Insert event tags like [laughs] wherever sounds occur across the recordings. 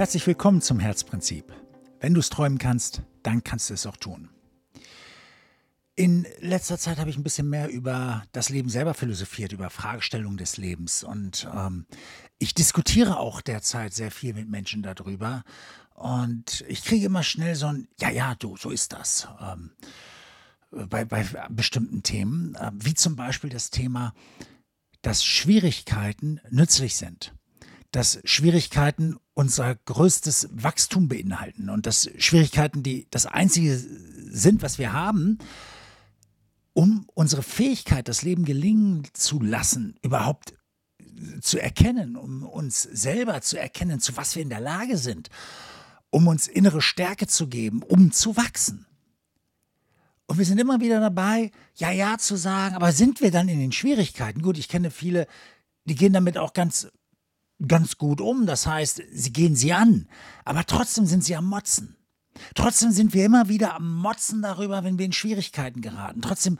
Herzlich willkommen zum Herzprinzip. Wenn du es träumen kannst, dann kannst du es auch tun. In letzter Zeit habe ich ein bisschen mehr über das Leben selber philosophiert, über Fragestellungen des Lebens. Und ähm, ich diskutiere auch derzeit sehr viel mit Menschen darüber. Und ich kriege immer schnell so ein, ja, ja, du, so ist das. Ähm, bei, bei bestimmten Themen, äh, wie zum Beispiel das Thema, dass Schwierigkeiten nützlich sind dass Schwierigkeiten unser größtes Wachstum beinhalten und dass Schwierigkeiten, die das Einzige sind, was wir haben, um unsere Fähigkeit, das Leben gelingen zu lassen, überhaupt zu erkennen, um uns selber zu erkennen, zu was wir in der Lage sind, um uns innere Stärke zu geben, um zu wachsen. Und wir sind immer wieder dabei, ja, ja zu sagen, aber sind wir dann in den Schwierigkeiten? Gut, ich kenne viele, die gehen damit auch ganz ganz gut um. Das heißt, sie gehen sie an. Aber trotzdem sind sie am Motzen. Trotzdem sind wir immer wieder am Motzen darüber, wenn wir in Schwierigkeiten geraten. Trotzdem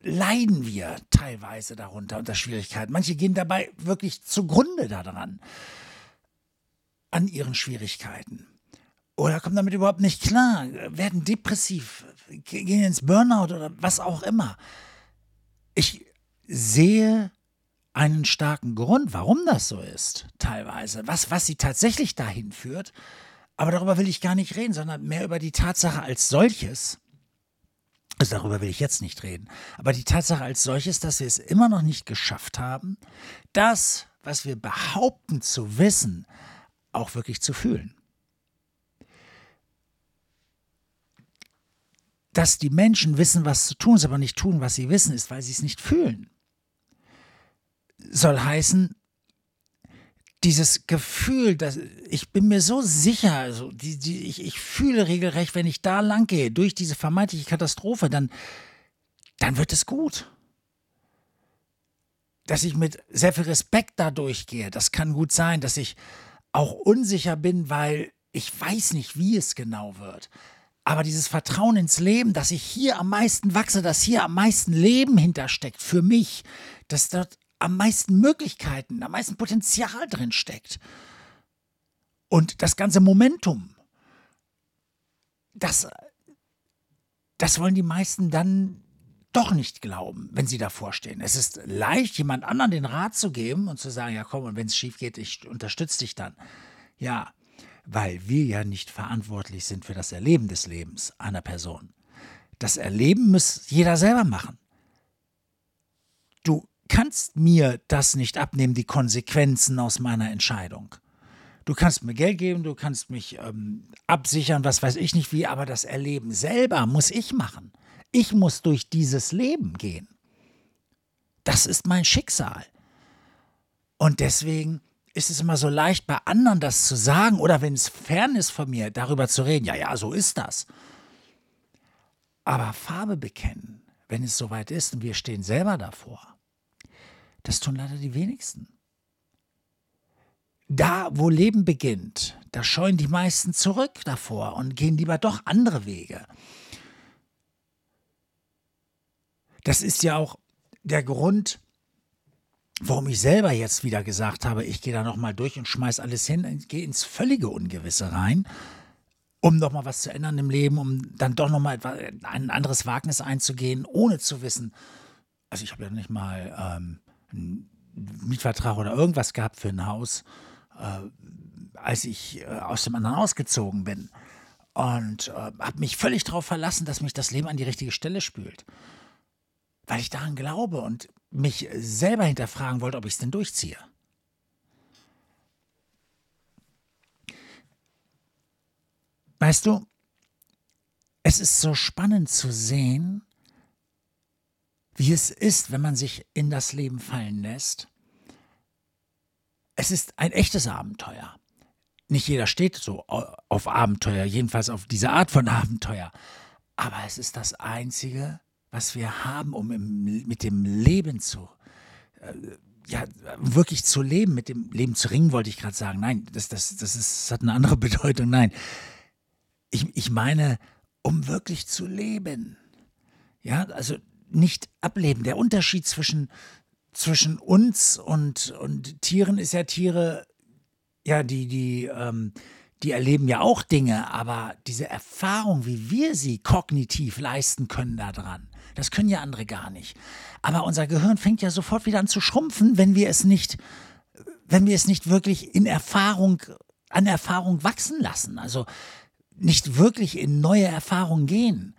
leiden wir teilweise darunter unter Schwierigkeiten. Manche gehen dabei wirklich zugrunde daran, an ihren Schwierigkeiten. Oder kommen damit überhaupt nicht klar, werden depressiv, gehen ins Burnout oder was auch immer. Ich sehe einen starken Grund, warum das so ist, teilweise, was, was sie tatsächlich dahin führt. Aber darüber will ich gar nicht reden, sondern mehr über die Tatsache als solches. Also darüber will ich jetzt nicht reden. Aber die Tatsache als solches, dass wir es immer noch nicht geschafft haben, das, was wir behaupten zu wissen, auch wirklich zu fühlen. Dass die Menschen wissen, was zu tun ist, aber nicht tun, was sie wissen, ist, weil sie es nicht fühlen soll heißen, dieses Gefühl, dass ich bin mir so sicher, also die, die, ich, ich fühle regelrecht, wenn ich da lang gehe, durch diese vermeintliche Katastrophe, dann, dann wird es gut. Dass ich mit sehr viel Respekt da durchgehe, das kann gut sein, dass ich auch unsicher bin, weil ich weiß nicht, wie es genau wird. Aber dieses Vertrauen ins Leben, dass ich hier am meisten wachse, dass hier am meisten Leben hintersteckt für mich, dass dort am meisten Möglichkeiten, am meisten Potenzial drin steckt. Und das ganze Momentum, das, das wollen die meisten dann doch nicht glauben, wenn sie davor stehen. Es ist leicht, jemand anderen den Rat zu geben und zu sagen, ja komm, und wenn es schief geht, ich unterstütze dich dann. Ja, weil wir ja nicht verantwortlich sind für das Erleben des Lebens einer Person. Das Erleben muss jeder selber machen. Du kannst mir das nicht abnehmen, die Konsequenzen aus meiner Entscheidung. Du kannst mir Geld geben, du kannst mich ähm, absichern, was weiß ich nicht wie, aber das Erleben selber muss ich machen. Ich muss durch dieses Leben gehen. Das ist mein Schicksal. Und deswegen ist es immer so leicht, bei anderen das zu sagen oder wenn es fern ist von mir, darüber zu reden. Ja, ja, so ist das. Aber Farbe bekennen, wenn es soweit ist und wir stehen selber davor, das tun leider die wenigsten. Da, wo Leben beginnt, da scheuen die meisten zurück davor und gehen lieber doch andere Wege. Das ist ja auch der Grund, warum ich selber jetzt wieder gesagt habe, ich gehe da nochmal durch und schmeiß alles hin gehe ins völlige Ungewisse rein, um nochmal was zu ändern im Leben, um dann doch nochmal ein anderes Wagnis einzugehen, ohne zu wissen. Also ich habe ja nicht mal ähm, Mietvertrag oder irgendwas gehabt für ein Haus, äh, als ich äh, aus dem anderen ausgezogen bin. Und äh, habe mich völlig darauf verlassen, dass mich das Leben an die richtige Stelle spült. Weil ich daran glaube und mich selber hinterfragen wollte, ob ich es denn durchziehe. Weißt du, es ist so spannend zu sehen, wie es ist, wenn man sich in das Leben fallen lässt. Es ist ein echtes Abenteuer. Nicht jeder steht so auf Abenteuer, jedenfalls auf diese Art von [laughs] Abenteuer. Aber es ist das Einzige, was wir haben, um im, mit dem Leben zu, äh, ja, wirklich zu leben, mit dem Leben zu ringen, wollte ich gerade sagen. Nein, das, das, das, ist, das hat eine andere [laughs] Bedeutung. Nein, ich, ich meine, um wirklich zu leben. Ja, also nicht ableben. Der Unterschied zwischen, zwischen uns und, und Tieren ist ja Tiere, ja, die, die, ähm, die erleben ja auch Dinge, aber diese Erfahrung, wie wir sie kognitiv leisten können daran, das können ja andere gar nicht. Aber unser Gehirn fängt ja sofort wieder an zu schrumpfen, wenn wir es nicht, wenn wir es nicht wirklich in Erfahrung, an Erfahrung wachsen lassen. Also nicht wirklich in neue Erfahrungen gehen.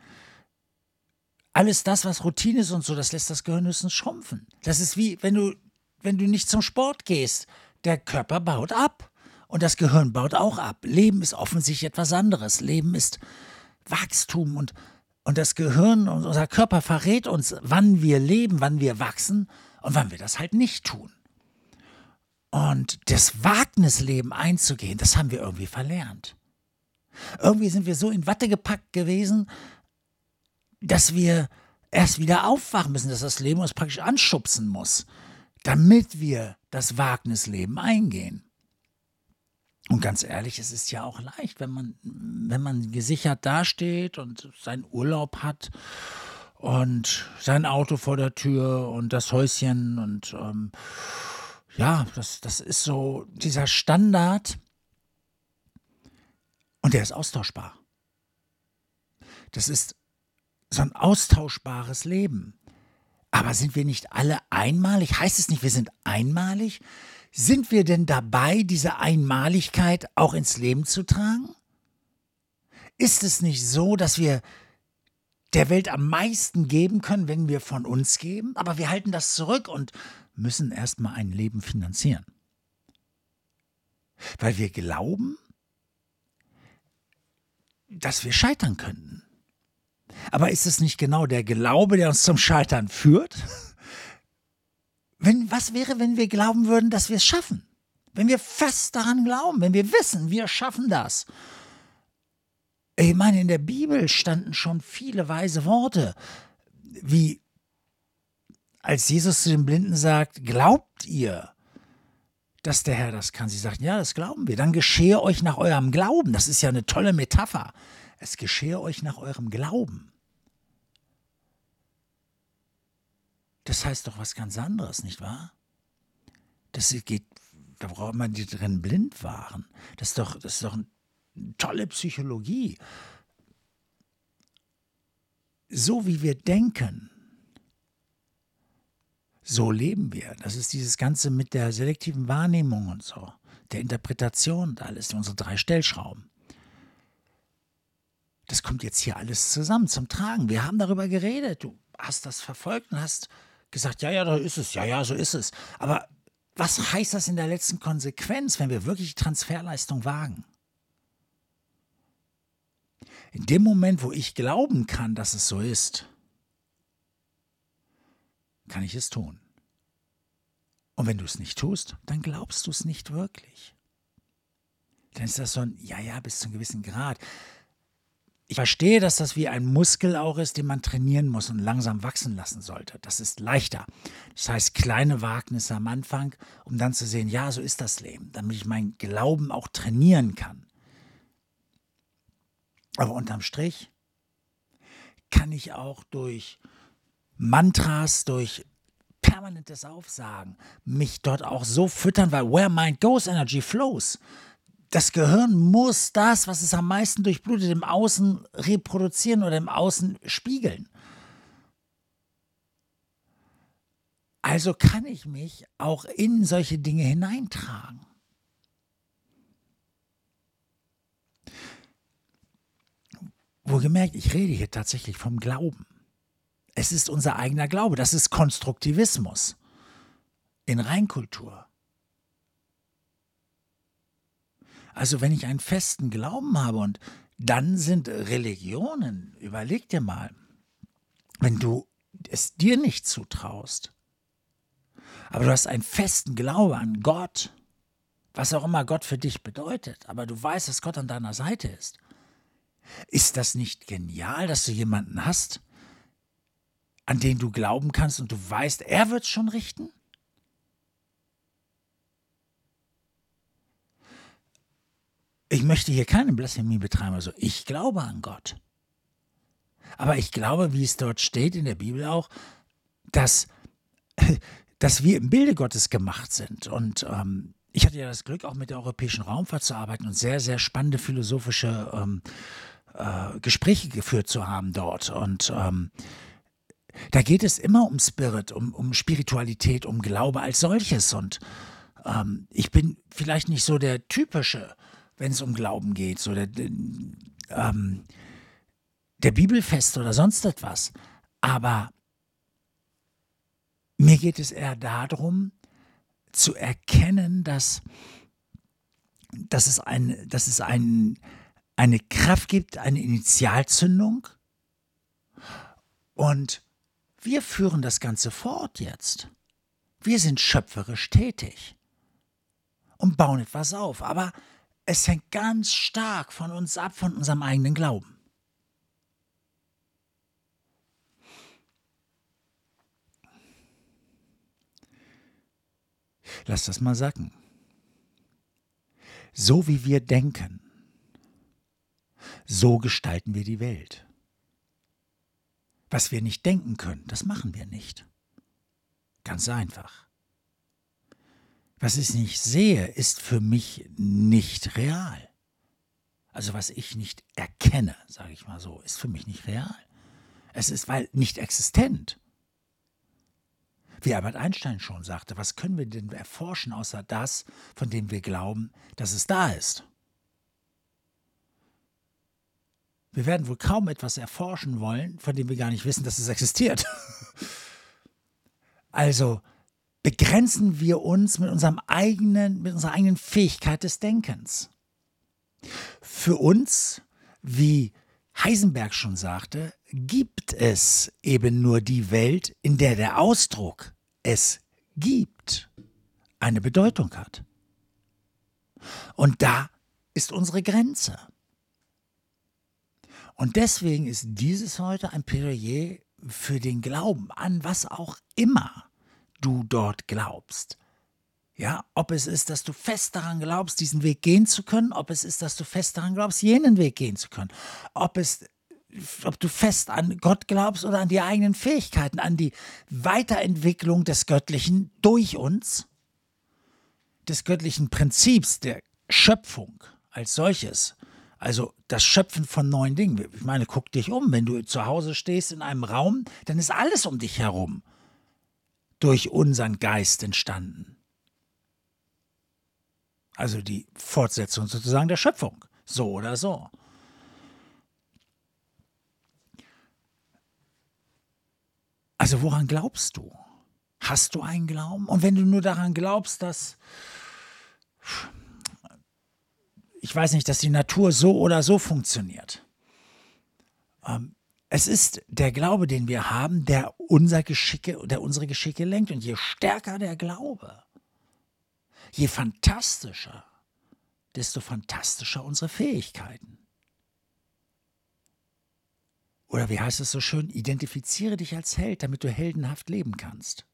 Alles das, was Routine ist und so, das lässt das Gehirn höchstens schrumpfen. Das ist wie, wenn du, wenn du nicht zum Sport gehst. Der Körper baut ab. Und das Gehirn baut auch ab. Leben ist offensichtlich etwas anderes. Leben ist Wachstum und, und das Gehirn und unser Körper verrät uns, wann wir leben, wann wir wachsen und wann wir das halt nicht tun. Und das Wagnisleben einzugehen, das haben wir irgendwie verlernt. Irgendwie sind wir so in Watte gepackt gewesen, dass wir erst wieder aufwachen müssen, dass das Leben uns praktisch anschubsen muss, damit wir das Wagnisleben eingehen. Und ganz ehrlich, es ist ja auch leicht, wenn man, wenn man gesichert dasteht und seinen Urlaub hat und sein Auto vor der Tür und das Häuschen und ähm, ja, das, das ist so dieser Standard und der ist austauschbar. Das ist so ein austauschbares Leben. Aber sind wir nicht alle einmalig? Heißt es nicht, wir sind einmalig? Sind wir denn dabei, diese Einmaligkeit auch ins Leben zu tragen? Ist es nicht so, dass wir der Welt am meisten geben können, wenn wir von uns geben, aber wir halten das zurück und müssen erstmal ein Leben finanzieren? Weil wir glauben, dass wir scheitern könnten. Aber ist es nicht genau der Glaube, der uns zum Scheitern führt? Wenn, was wäre, wenn wir glauben würden, dass wir es schaffen? Wenn wir fest daran glauben, wenn wir wissen, wir schaffen das. Ich meine, in der Bibel standen schon viele weise Worte, wie als Jesus zu den Blinden sagt, glaubt ihr, dass der Herr das kann? Sie sagten, ja, das glauben wir. Dann geschehe euch nach eurem Glauben. Das ist ja eine tolle Metapher. Es geschehe euch nach eurem Glauben. Das heißt doch was ganz anderes, nicht wahr? Das geht, da braucht man die drin blind waren. Das ist doch, das ist doch eine tolle Psychologie. So wie wir denken, so leben wir. Das ist dieses Ganze mit der selektiven Wahrnehmung und so, der Interpretation und alles, unsere drei Stellschrauben. Das kommt jetzt hier alles zusammen zum Tragen. Wir haben darüber geredet. Du hast das verfolgt und hast gesagt, ja, ja, da ist es, ja, ja, so ist es. Aber was heißt das in der letzten Konsequenz, wenn wir wirklich Transferleistung wagen? In dem Moment, wo ich glauben kann, dass es so ist, kann ich es tun. Und wenn du es nicht tust, dann glaubst du es nicht wirklich. Dann ist das so ein, ja, ja, bis zu einem gewissen Grad. Ich verstehe, dass das wie ein Muskel auch ist, den man trainieren muss und langsam wachsen lassen sollte. Das ist leichter. Das heißt, kleine Wagnisse am Anfang, um dann zu sehen, ja, so ist das Leben, damit ich meinen Glauben auch trainieren kann. Aber unterm Strich kann ich auch durch Mantras, durch permanentes Aufsagen mich dort auch so füttern, weil where mind goes, energy flows das Gehirn muss das, was es am meisten durchblutet, im Außen reproduzieren oder im Außen spiegeln. Also kann ich mich auch in solche Dinge hineintragen. Wohlgemerkt, ich rede hier tatsächlich vom Glauben. Es ist unser eigener Glaube, das ist Konstruktivismus in Reinkultur. Also wenn ich einen festen Glauben habe und dann sind Religionen, überleg dir mal, wenn du es dir nicht zutraust, aber du hast einen festen Glaube an Gott, was auch immer Gott für dich bedeutet, aber du weißt, dass Gott an deiner Seite ist. Ist das nicht genial, dass du jemanden hast, an den du glauben kannst und du weißt, er wird schon richten? Ich möchte hier keine Blasphemie betreiben. Also ich glaube an Gott. Aber ich glaube, wie es dort steht in der Bibel auch, dass, [laughs] dass wir im Bilde Gottes gemacht sind und ähm, ich hatte ja das Glück, auch mit der Europäischen Raumfahrt zu arbeiten und sehr, sehr spannende philosophische ähm, äh, Gespräche geführt zu haben dort. Und ähm, da geht es immer um Spirit, um, um Spiritualität, um Glaube als solches. Und ähm, ich bin vielleicht nicht so der typische, wenn es um Glauben geht, so der, ähm, der Bibelfest oder sonst etwas. Aber mir geht es eher darum, zu erkennen, dass, dass es, ein, dass es ein, eine Kraft gibt, eine Initialzündung. Und wir führen das Ganze fort jetzt. Wir sind schöpferisch tätig und bauen etwas auf. Aber es hängt ganz stark von uns ab, von unserem eigenen Glauben. Lass das mal sacken. So wie wir denken, so gestalten wir die Welt. Was wir nicht denken können, das machen wir nicht. Ganz einfach. Was ich nicht sehe, ist für mich nicht real. Also was ich nicht erkenne, sage ich mal so, ist für mich nicht real. Es ist weil nicht existent. Wie Albert Einstein schon sagte, was können wir denn erforschen außer das, von dem wir glauben, dass es da ist? Wir werden wohl kaum etwas erforschen wollen, von dem wir gar nicht wissen, dass es existiert. [laughs] also begrenzen wir uns mit, unserem eigenen, mit unserer eigenen Fähigkeit des Denkens. Für uns, wie Heisenberg schon sagte, gibt es eben nur die Welt, in der der Ausdruck es gibt eine Bedeutung hat. Und da ist unsere Grenze. Und deswegen ist dieses heute ein Plädoyer für den Glauben an was auch immer du dort glaubst. Ja, ob es ist, dass du fest daran glaubst, diesen Weg gehen zu können, ob es ist, dass du fest daran glaubst, jenen Weg gehen zu können, ob es ob du fest an Gott glaubst oder an die eigenen Fähigkeiten, an die Weiterentwicklung des Göttlichen durch uns, des göttlichen Prinzips der Schöpfung als solches. Also das Schöpfen von neuen Dingen. Ich meine, guck dich um. Wenn du zu Hause stehst in einem Raum, dann ist alles um dich herum durch unseren Geist entstanden. Also die Fortsetzung sozusagen der Schöpfung. So oder so. Also woran glaubst du? Hast du einen Glauben? Und wenn du nur daran glaubst, dass, ich weiß nicht, dass die Natur so oder so funktioniert. Ähm, es ist der Glaube, den wir haben, der unser Geschicke, der unsere Geschicke lenkt. Und je stärker der Glaube, Je fantastischer, desto fantastischer unsere Fähigkeiten. Oder wie heißt es so schön, identifiziere dich als Held, damit du heldenhaft leben kannst.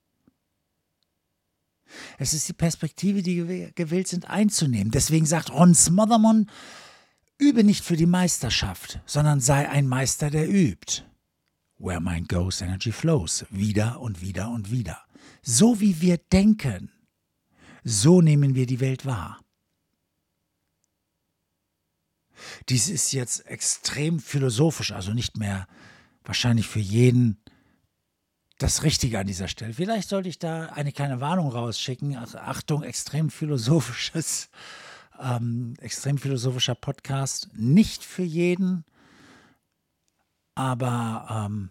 Es ist die Perspektive, die wir gewillt sind einzunehmen. Deswegen sagt Ron Smothermon, übe nicht für die Meisterschaft, sondern sei ein Meister, der übt. Where mind goes, energy flows. Wieder und wieder und wieder. So wie wir denken, so nehmen wir die Welt wahr. Dies ist jetzt extrem philosophisch, also nicht mehr wahrscheinlich für jeden das Richtige an dieser Stelle. Vielleicht sollte ich da eine kleine Warnung rausschicken. Also Achtung, extrem philosophisches, ähm, extrem philosophischer Podcast. Nicht für jeden, aber ähm,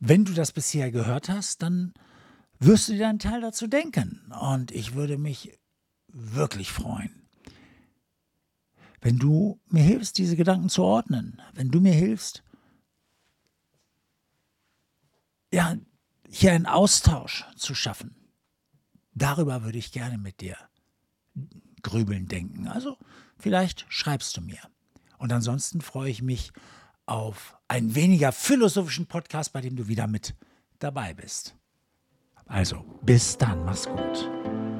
wenn du das bisher gehört hast, dann wirst du dir einen Teil dazu denken. Und ich würde mich wirklich freuen, wenn du mir hilfst, diese Gedanken zu ordnen, wenn du mir hilfst, ja, hier einen Austausch zu schaffen. Darüber würde ich gerne mit dir grübeln denken. Also vielleicht schreibst du mir. Und ansonsten freue ich mich auf einen weniger philosophischen Podcast, bei dem du wieder mit dabei bist. Also, bis dann, mach's gut.